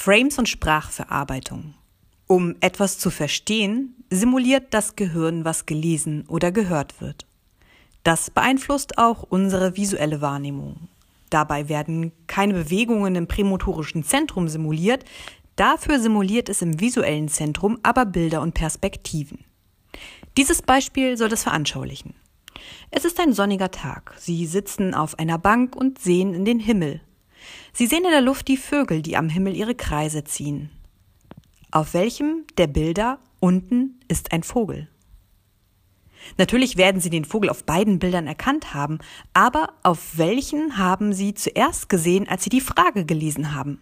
Frames und Sprachverarbeitung. Um etwas zu verstehen, simuliert das Gehirn, was gelesen oder gehört wird. Das beeinflusst auch unsere visuelle Wahrnehmung. Dabei werden keine Bewegungen im prämotorischen Zentrum simuliert, dafür simuliert es im visuellen Zentrum aber Bilder und Perspektiven. Dieses Beispiel soll das veranschaulichen. Es ist ein sonniger Tag. Sie sitzen auf einer Bank und sehen in den Himmel. Sie sehen in der Luft die Vögel, die am Himmel ihre Kreise ziehen. Auf welchem der Bilder unten ist ein Vogel? Natürlich werden Sie den Vogel auf beiden Bildern erkannt haben, aber auf welchen haben Sie zuerst gesehen, als Sie die Frage gelesen haben?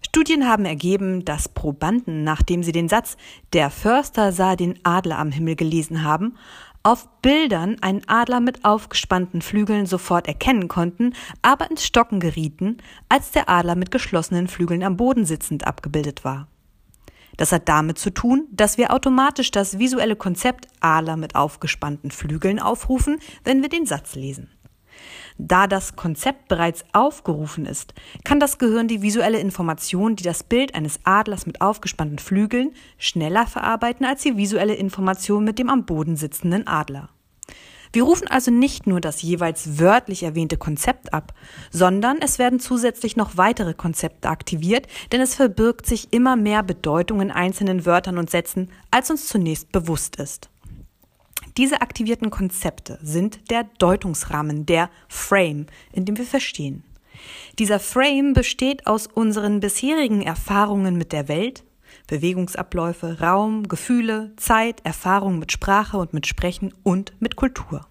Studien haben ergeben, dass Probanden, nachdem sie den Satz Der Förster sah den Adler am Himmel gelesen haben, auf Bildern einen Adler mit aufgespannten Flügeln sofort erkennen konnten, aber ins Stocken gerieten, als der Adler mit geschlossenen Flügeln am Boden sitzend abgebildet war. Das hat damit zu tun, dass wir automatisch das visuelle Konzept Adler mit aufgespannten Flügeln aufrufen, wenn wir den Satz lesen. Da das Konzept bereits aufgerufen ist, kann das Gehirn die visuelle Information, die das Bild eines Adlers mit aufgespannten Flügeln, schneller verarbeiten als die visuelle Information mit dem am Boden sitzenden Adler. Wir rufen also nicht nur das jeweils wörtlich erwähnte Konzept ab, sondern es werden zusätzlich noch weitere Konzepte aktiviert, denn es verbirgt sich immer mehr Bedeutung in einzelnen Wörtern und Sätzen, als uns zunächst bewusst ist. Diese aktivierten Konzepte sind der Deutungsrahmen, der Frame, in dem wir verstehen. Dieser Frame besteht aus unseren bisherigen Erfahrungen mit der Welt, Bewegungsabläufe, Raum, Gefühle, Zeit, Erfahrung mit Sprache und mit Sprechen und mit Kultur.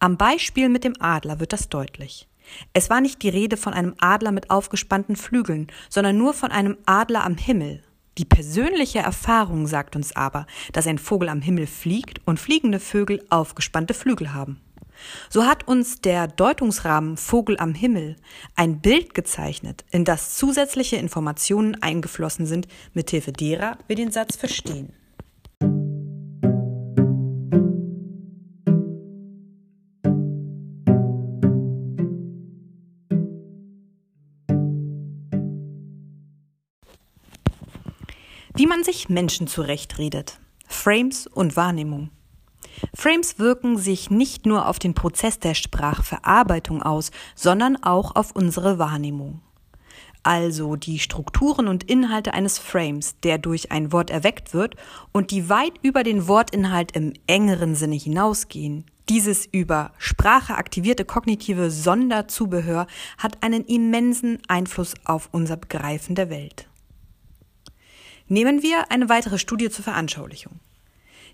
Am Beispiel mit dem Adler wird das deutlich. Es war nicht die Rede von einem Adler mit aufgespannten Flügeln, sondern nur von einem Adler am Himmel. Die persönliche Erfahrung sagt uns aber, dass ein Vogel am Himmel fliegt und fliegende Vögel aufgespannte Flügel haben. So hat uns der Deutungsrahmen Vogel am Himmel ein Bild gezeichnet, in das zusätzliche Informationen eingeflossen sind, mithilfe derer wir den Satz verstehen. Man sich Menschen zurechtredet. Frames und Wahrnehmung. Frames wirken sich nicht nur auf den Prozess der Sprachverarbeitung aus, sondern auch auf unsere Wahrnehmung. Also die Strukturen und Inhalte eines Frames, der durch ein Wort erweckt wird und die weit über den Wortinhalt im engeren Sinne hinausgehen. Dieses über Sprache aktivierte kognitive Sonderzubehör hat einen immensen Einfluss auf unser Begreifen der Welt. Nehmen wir eine weitere Studie zur Veranschaulichung.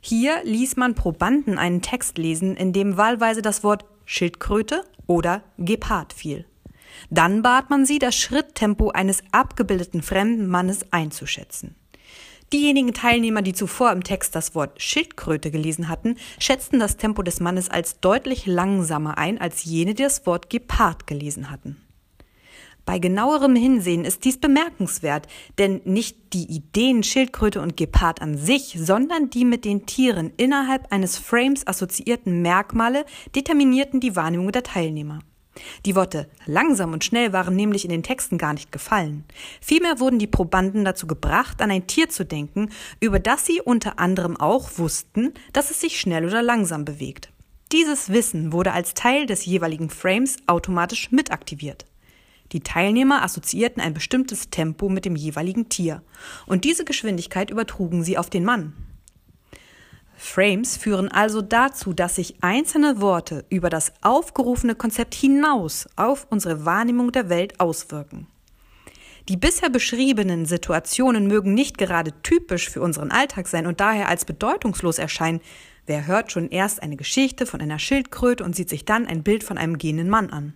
Hier ließ man Probanden einen Text lesen, in dem wahlweise das Wort Schildkröte oder Gepard fiel. Dann bat man sie, das Schritttempo eines abgebildeten fremden Mannes einzuschätzen. Diejenigen Teilnehmer, die zuvor im Text das Wort Schildkröte gelesen hatten, schätzten das Tempo des Mannes als deutlich langsamer ein als jene, die das Wort Gepard gelesen hatten. Bei genauerem Hinsehen ist dies bemerkenswert, denn nicht die Ideen Schildkröte und Gepard an sich, sondern die mit den Tieren innerhalb eines Frames assoziierten Merkmale determinierten die Wahrnehmung der Teilnehmer. Die Worte langsam und schnell waren nämlich in den Texten gar nicht gefallen. Vielmehr wurden die Probanden dazu gebracht, an ein Tier zu denken, über das sie unter anderem auch wussten, dass es sich schnell oder langsam bewegt. Dieses Wissen wurde als Teil des jeweiligen Frames automatisch mitaktiviert. Die Teilnehmer assoziierten ein bestimmtes Tempo mit dem jeweiligen Tier und diese Geschwindigkeit übertrugen sie auf den Mann. Frames führen also dazu, dass sich einzelne Worte über das aufgerufene Konzept hinaus auf unsere Wahrnehmung der Welt auswirken. Die bisher beschriebenen Situationen mögen nicht gerade typisch für unseren Alltag sein und daher als bedeutungslos erscheinen. Wer hört schon erst eine Geschichte von einer Schildkröte und sieht sich dann ein Bild von einem gehenden Mann an?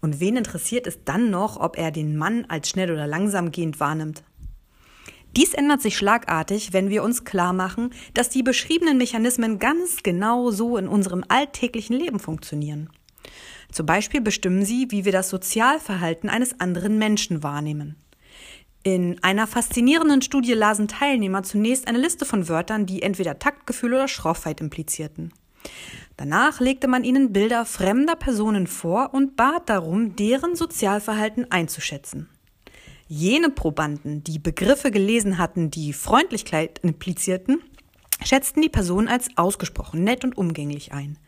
Und wen interessiert es dann noch, ob er den Mann als schnell oder langsam gehend wahrnimmt? Dies ändert sich schlagartig, wenn wir uns klar machen, dass die beschriebenen Mechanismen ganz genau so in unserem alltäglichen Leben funktionieren. Zum Beispiel bestimmen sie, wie wir das Sozialverhalten eines anderen Menschen wahrnehmen. In einer faszinierenden Studie lasen Teilnehmer zunächst eine Liste von Wörtern, die entweder Taktgefühl oder Schroffheit implizierten. Danach legte man ihnen Bilder fremder Personen vor und bat darum, deren Sozialverhalten einzuschätzen. Jene Probanden, die Begriffe gelesen hatten, die Freundlichkeit implizierten, schätzten die Person als ausgesprochen nett und umgänglich ein.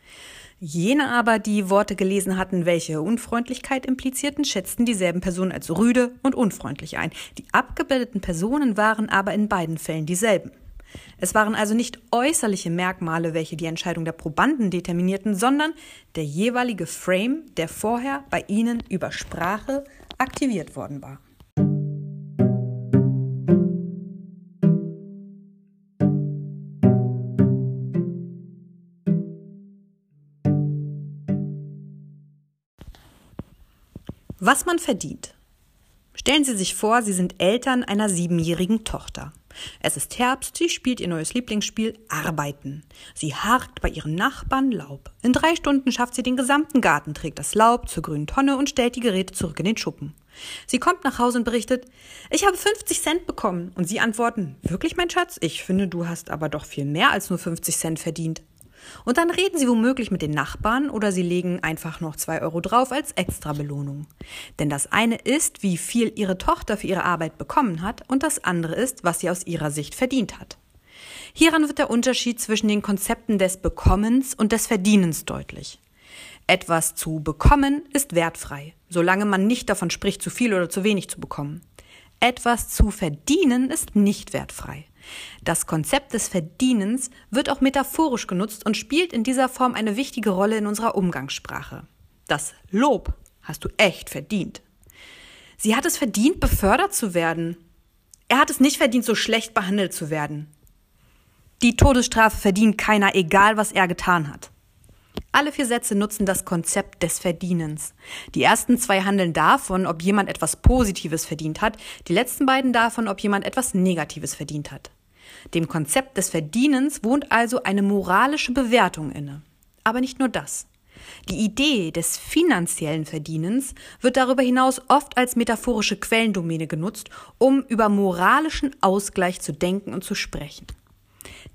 Jene aber, die Worte gelesen hatten, welche Unfreundlichkeit implizierten, schätzten dieselben Personen als rüde und unfreundlich ein. Die abgebildeten Personen waren aber in beiden Fällen dieselben. Es waren also nicht äußerliche Merkmale, welche die Entscheidung der Probanden determinierten, sondern der jeweilige Frame, der vorher bei ihnen über Sprache aktiviert worden war. Was man verdient. Stellen Sie sich vor, Sie sind Eltern einer siebenjährigen Tochter. Es ist Herbst, sie spielt ihr neues Lieblingsspiel Arbeiten. Sie harkt bei ihren Nachbarn Laub. In drei Stunden schafft sie den gesamten Garten, trägt das Laub zur grünen Tonne und stellt die Geräte zurück in den Schuppen. Sie kommt nach Hause und berichtet, ich habe 50 Cent bekommen. Und sie antworten, wirklich, mein Schatz? Ich finde, du hast aber doch viel mehr als nur 50 Cent verdient. Und dann reden sie womöglich mit den Nachbarn oder sie legen einfach noch zwei Euro drauf als Extrabelohnung. Denn das eine ist, wie viel ihre Tochter für ihre Arbeit bekommen hat und das andere ist, was sie aus ihrer Sicht verdient hat. Hieran wird der Unterschied zwischen den Konzepten des Bekommens und des Verdienens deutlich. Etwas zu bekommen ist wertfrei, solange man nicht davon spricht, zu viel oder zu wenig zu bekommen. Etwas zu verdienen ist nicht wertfrei. Das Konzept des Verdienens wird auch metaphorisch genutzt und spielt in dieser Form eine wichtige Rolle in unserer Umgangssprache. Das Lob hast du echt verdient. Sie hat es verdient, befördert zu werden. Er hat es nicht verdient, so schlecht behandelt zu werden. Die Todesstrafe verdient keiner, egal was er getan hat. Alle vier Sätze nutzen das Konzept des Verdienens. Die ersten zwei handeln davon, ob jemand etwas Positives verdient hat, die letzten beiden davon, ob jemand etwas Negatives verdient hat. Dem Konzept des Verdienens wohnt also eine moralische Bewertung inne. Aber nicht nur das. Die Idee des finanziellen Verdienens wird darüber hinaus oft als metaphorische Quellendomäne genutzt, um über moralischen Ausgleich zu denken und zu sprechen.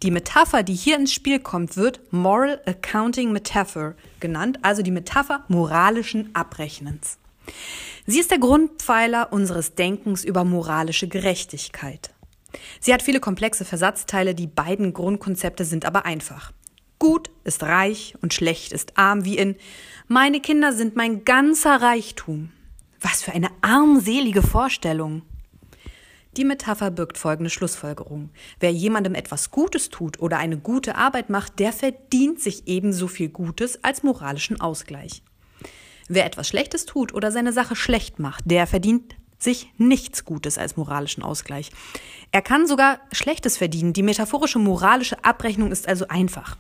Die Metapher, die hier ins Spiel kommt, wird Moral Accounting Metaphor genannt, also die Metapher moralischen Abrechnens. Sie ist der Grundpfeiler unseres Denkens über moralische Gerechtigkeit. Sie hat viele komplexe Versatzteile, die beiden Grundkonzepte sind aber einfach. Gut ist reich und schlecht ist arm, wie in Meine Kinder sind mein ganzer Reichtum. Was für eine armselige Vorstellung. Die Metapher birgt folgende Schlussfolgerung. Wer jemandem etwas Gutes tut oder eine gute Arbeit macht, der verdient sich ebenso viel Gutes als moralischen Ausgleich. Wer etwas Schlechtes tut oder seine Sache schlecht macht, der verdient sich nichts Gutes als moralischen Ausgleich. Er kann sogar Schlechtes verdienen. Die metaphorische moralische Abrechnung ist also einfach.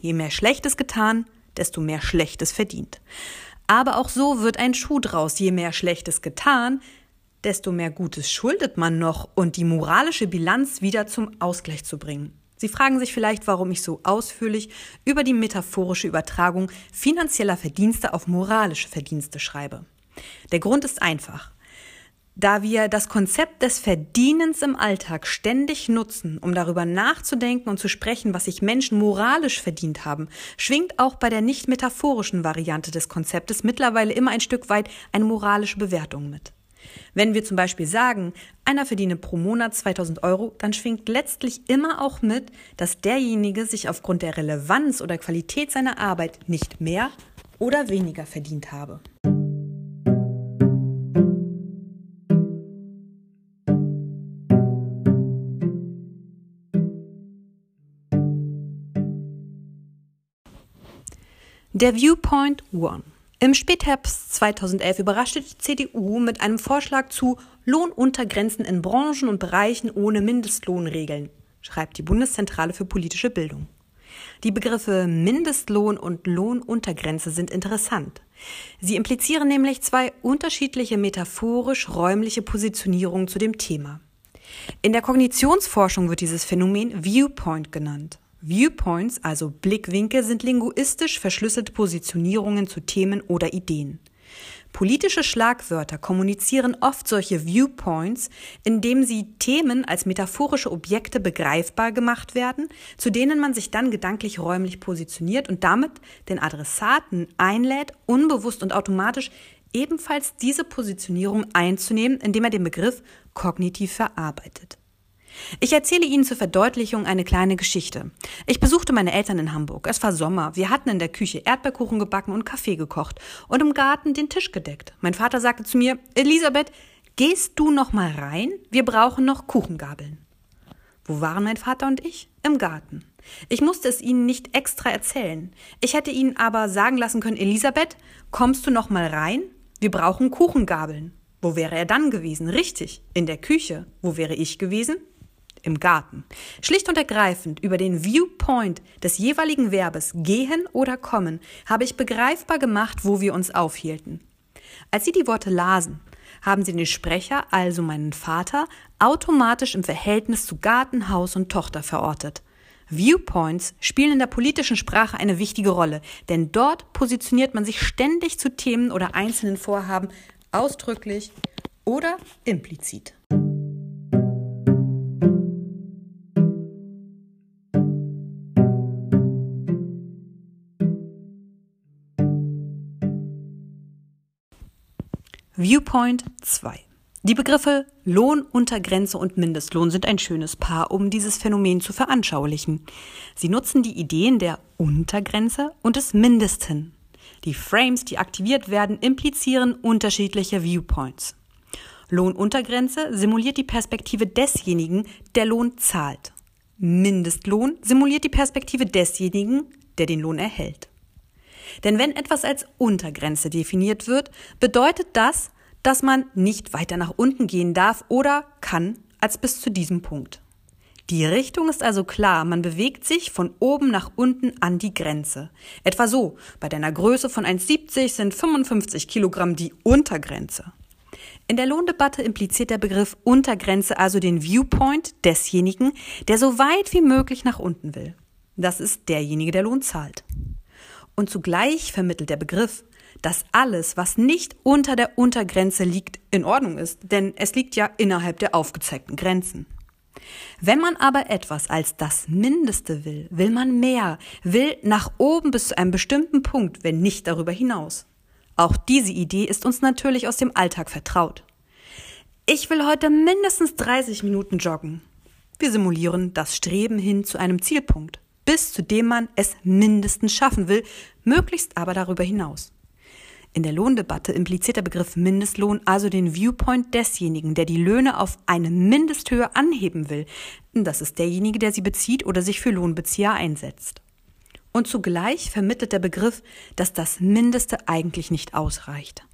Je mehr Schlechtes getan, desto mehr Schlechtes verdient. Aber auch so wird ein Schuh draus. Je mehr Schlechtes getan, desto mehr Gutes schuldet man noch und die moralische Bilanz wieder zum Ausgleich zu bringen. Sie fragen sich vielleicht, warum ich so ausführlich über die metaphorische Übertragung finanzieller Verdienste auf moralische Verdienste schreibe. Der Grund ist einfach. Da wir das Konzept des Verdienens im Alltag ständig nutzen, um darüber nachzudenken und zu sprechen, was sich Menschen moralisch verdient haben, schwingt auch bei der nicht metaphorischen Variante des Konzeptes mittlerweile immer ein Stück weit eine moralische Bewertung mit. Wenn wir zum Beispiel sagen, einer verdiene pro Monat 2000 Euro, dann schwingt letztlich immer auch mit, dass derjenige sich aufgrund der Relevanz oder Qualität seiner Arbeit nicht mehr oder weniger verdient habe. Der Viewpoint One. Im Spätherbst 2011 überraschte die CDU mit einem Vorschlag zu Lohnuntergrenzen in Branchen und Bereichen ohne Mindestlohnregeln, schreibt die Bundeszentrale für politische Bildung. Die Begriffe Mindestlohn und Lohnuntergrenze sind interessant. Sie implizieren nämlich zwei unterschiedliche metaphorisch-räumliche Positionierungen zu dem Thema. In der Kognitionsforschung wird dieses Phänomen Viewpoint genannt. Viewpoints, also Blickwinkel, sind linguistisch verschlüsselte Positionierungen zu Themen oder Ideen. Politische Schlagwörter kommunizieren oft solche Viewpoints, indem sie Themen als metaphorische Objekte begreifbar gemacht werden, zu denen man sich dann gedanklich räumlich positioniert und damit den Adressaten einlädt, unbewusst und automatisch ebenfalls diese Positionierung einzunehmen, indem er den Begriff kognitiv verarbeitet. Ich erzähle Ihnen zur Verdeutlichung eine kleine Geschichte. Ich besuchte meine Eltern in Hamburg. Es war Sommer. Wir hatten in der Küche Erdbeerkuchen gebacken und Kaffee gekocht und im Garten den Tisch gedeckt. Mein Vater sagte zu mir, Elisabeth, gehst du noch mal rein? Wir brauchen noch Kuchengabeln. Wo waren mein Vater und ich? Im Garten. Ich musste es Ihnen nicht extra erzählen. Ich hätte Ihnen aber sagen lassen können, Elisabeth, kommst du noch mal rein? Wir brauchen Kuchengabeln. Wo wäre er dann gewesen? Richtig, in der Küche. Wo wäre ich gewesen? Im Garten. Schlicht und ergreifend über den Viewpoint des jeweiligen Verbes gehen oder kommen habe ich begreifbar gemacht, wo wir uns aufhielten. Als Sie die Worte lasen, haben Sie den Sprecher, also meinen Vater, automatisch im Verhältnis zu Garten, Haus und Tochter verortet. Viewpoints spielen in der politischen Sprache eine wichtige Rolle, denn dort positioniert man sich ständig zu Themen oder einzelnen Vorhaben ausdrücklich oder implizit. Viewpoint 2. Die Begriffe Lohnuntergrenze und Mindestlohn sind ein schönes Paar, um dieses Phänomen zu veranschaulichen. Sie nutzen die Ideen der Untergrenze und des Mindesten. Die Frames, die aktiviert werden, implizieren unterschiedliche Viewpoints. Lohnuntergrenze simuliert die Perspektive desjenigen, der Lohn zahlt. Mindestlohn simuliert die Perspektive desjenigen, der den Lohn erhält. Denn wenn etwas als Untergrenze definiert wird, bedeutet das, dass man nicht weiter nach unten gehen darf oder kann als bis zu diesem Punkt. Die Richtung ist also klar, man bewegt sich von oben nach unten an die Grenze. Etwa so, bei deiner Größe von 1,70 sind 55 Kilogramm die Untergrenze. In der Lohndebatte impliziert der Begriff Untergrenze also den Viewpoint desjenigen, der so weit wie möglich nach unten will. Das ist derjenige, der Lohn zahlt. Und zugleich vermittelt der Begriff, dass alles, was nicht unter der Untergrenze liegt, in Ordnung ist, denn es liegt ja innerhalb der aufgezeigten Grenzen. Wenn man aber etwas als das Mindeste will, will man mehr, will nach oben bis zu einem bestimmten Punkt, wenn nicht darüber hinaus. Auch diese Idee ist uns natürlich aus dem Alltag vertraut. Ich will heute mindestens 30 Minuten joggen. Wir simulieren das Streben hin zu einem Zielpunkt bis zu dem man es mindestens schaffen will, möglichst aber darüber hinaus. In der Lohndebatte impliziert der Begriff Mindestlohn also den Viewpoint desjenigen, der die Löhne auf eine Mindesthöhe anheben will. Das ist derjenige, der sie bezieht oder sich für Lohnbezieher einsetzt. Und zugleich vermittelt der Begriff, dass das Mindeste eigentlich nicht ausreicht.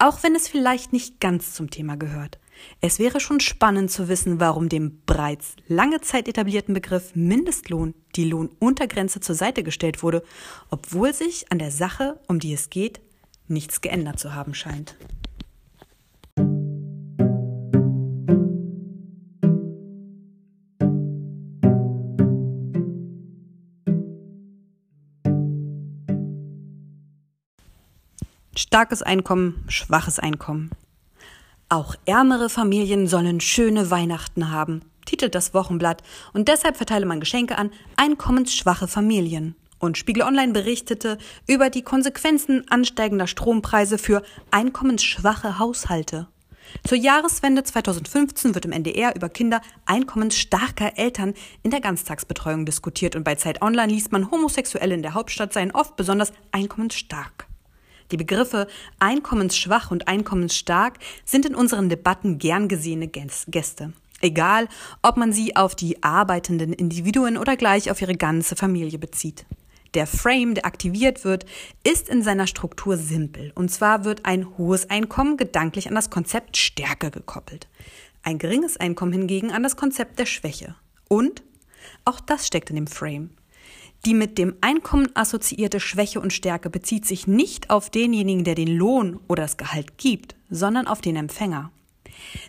Auch wenn es vielleicht nicht ganz zum Thema gehört. Es wäre schon spannend zu wissen, warum dem bereits lange Zeit etablierten Begriff Mindestlohn die Lohnuntergrenze zur Seite gestellt wurde, obwohl sich an der Sache, um die es geht, nichts geändert zu haben scheint. Starkes Einkommen, schwaches Einkommen. Auch ärmere Familien sollen schöne Weihnachten haben, titelt das Wochenblatt, und deshalb verteile man Geschenke an einkommensschwache Familien. Und Spiegel Online berichtete über die Konsequenzen ansteigender Strompreise für einkommensschwache Haushalte. Zur Jahreswende 2015 wird im NDR über Kinder einkommensstarker Eltern in der Ganztagsbetreuung diskutiert und bei Zeit Online liest man, Homosexuelle in der Hauptstadt seien oft besonders einkommensstark. Die Begriffe einkommensschwach und einkommensstark sind in unseren Debatten gern gesehene Gäste. Egal, ob man sie auf die arbeitenden Individuen oder gleich auf ihre ganze Familie bezieht. Der Frame, der aktiviert wird, ist in seiner Struktur simpel. Und zwar wird ein hohes Einkommen gedanklich an das Konzept Stärke gekoppelt. Ein geringes Einkommen hingegen an das Konzept der Schwäche. Und auch das steckt in dem Frame. Die mit dem Einkommen assoziierte Schwäche und Stärke bezieht sich nicht auf denjenigen, der den Lohn oder das Gehalt gibt, sondern auf den Empfänger.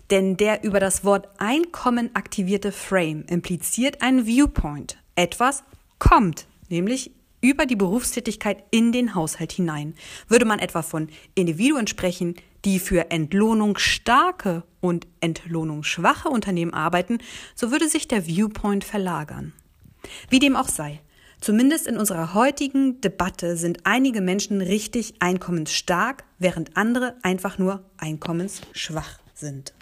Denn der über das Wort Einkommen aktivierte Frame impliziert einen Viewpoint. Etwas kommt, nämlich über die Berufstätigkeit in den Haushalt hinein. Würde man etwa von Individuen sprechen, die für Entlohnung starke und Entlohnung schwache Unternehmen arbeiten, so würde sich der Viewpoint verlagern. Wie dem auch sei, Zumindest in unserer heutigen Debatte sind einige Menschen richtig einkommensstark, während andere einfach nur einkommensschwach sind.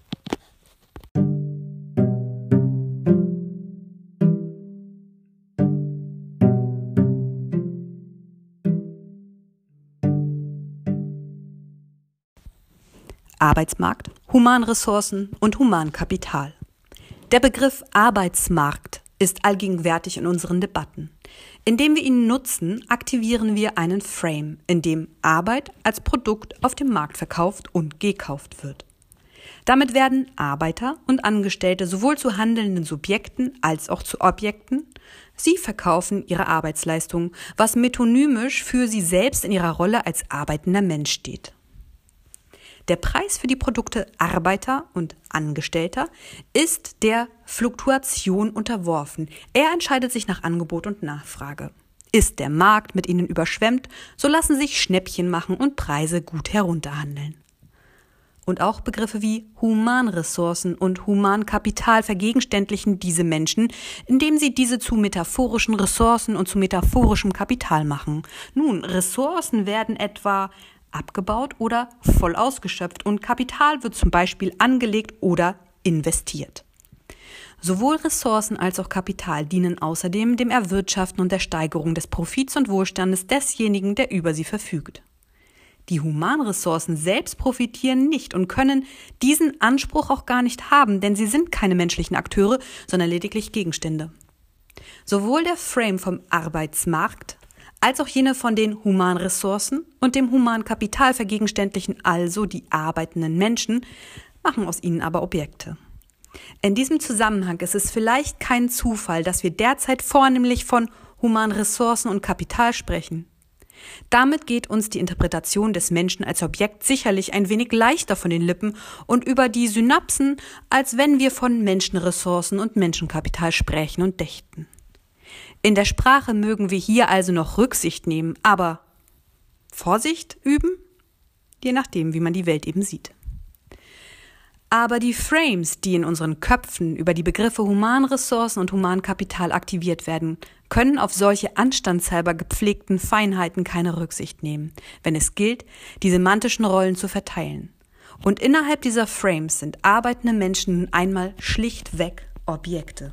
Arbeitsmarkt, Humanressourcen und Humankapital. Der Begriff Arbeitsmarkt ist allgegenwärtig in unseren Debatten. Indem wir ihn nutzen, aktivieren wir einen Frame, in dem Arbeit als Produkt auf dem Markt verkauft und gekauft wird. Damit werden Arbeiter und Angestellte sowohl zu handelnden Subjekten als auch zu Objekten. Sie verkaufen ihre Arbeitsleistung, was metonymisch für sie selbst in ihrer Rolle als arbeitender Mensch steht. Der Preis für die Produkte Arbeiter und Angestellter ist der Fluktuation unterworfen. Er entscheidet sich nach Angebot und Nachfrage. Ist der Markt mit ihnen überschwemmt, so lassen sich Schnäppchen machen und Preise gut herunterhandeln. Und auch Begriffe wie Humanressourcen und Humankapital vergegenständlichen diese Menschen, indem sie diese zu metaphorischen Ressourcen und zu metaphorischem Kapital machen. Nun, Ressourcen werden etwa abgebaut oder voll ausgeschöpft und Kapital wird zum Beispiel angelegt oder investiert. Sowohl Ressourcen als auch Kapital dienen außerdem dem Erwirtschaften und der Steigerung des Profits und Wohlstandes desjenigen, der über sie verfügt. Die Humanressourcen selbst profitieren nicht und können diesen Anspruch auch gar nicht haben, denn sie sind keine menschlichen Akteure, sondern lediglich Gegenstände. Sowohl der Frame vom Arbeitsmarkt als auch jene von den Humanressourcen und dem Humankapital vergegenständlichen, also die arbeitenden Menschen, machen aus ihnen aber Objekte. In diesem Zusammenhang ist es vielleicht kein Zufall, dass wir derzeit vornehmlich von Humanressourcen und Kapital sprechen. Damit geht uns die Interpretation des Menschen als Objekt sicherlich ein wenig leichter von den Lippen und über die Synapsen, als wenn wir von Menschenressourcen und Menschenkapital sprechen und dächten. In der Sprache mögen wir hier also noch Rücksicht nehmen, aber Vorsicht üben, je nachdem, wie man die Welt eben sieht. Aber die Frames, die in unseren Köpfen über die Begriffe Humanressourcen und Humankapital aktiviert werden, können auf solche anstandshalber gepflegten Feinheiten keine Rücksicht nehmen, wenn es gilt, die semantischen Rollen zu verteilen. Und innerhalb dieser Frames sind arbeitende Menschen einmal schlichtweg Objekte.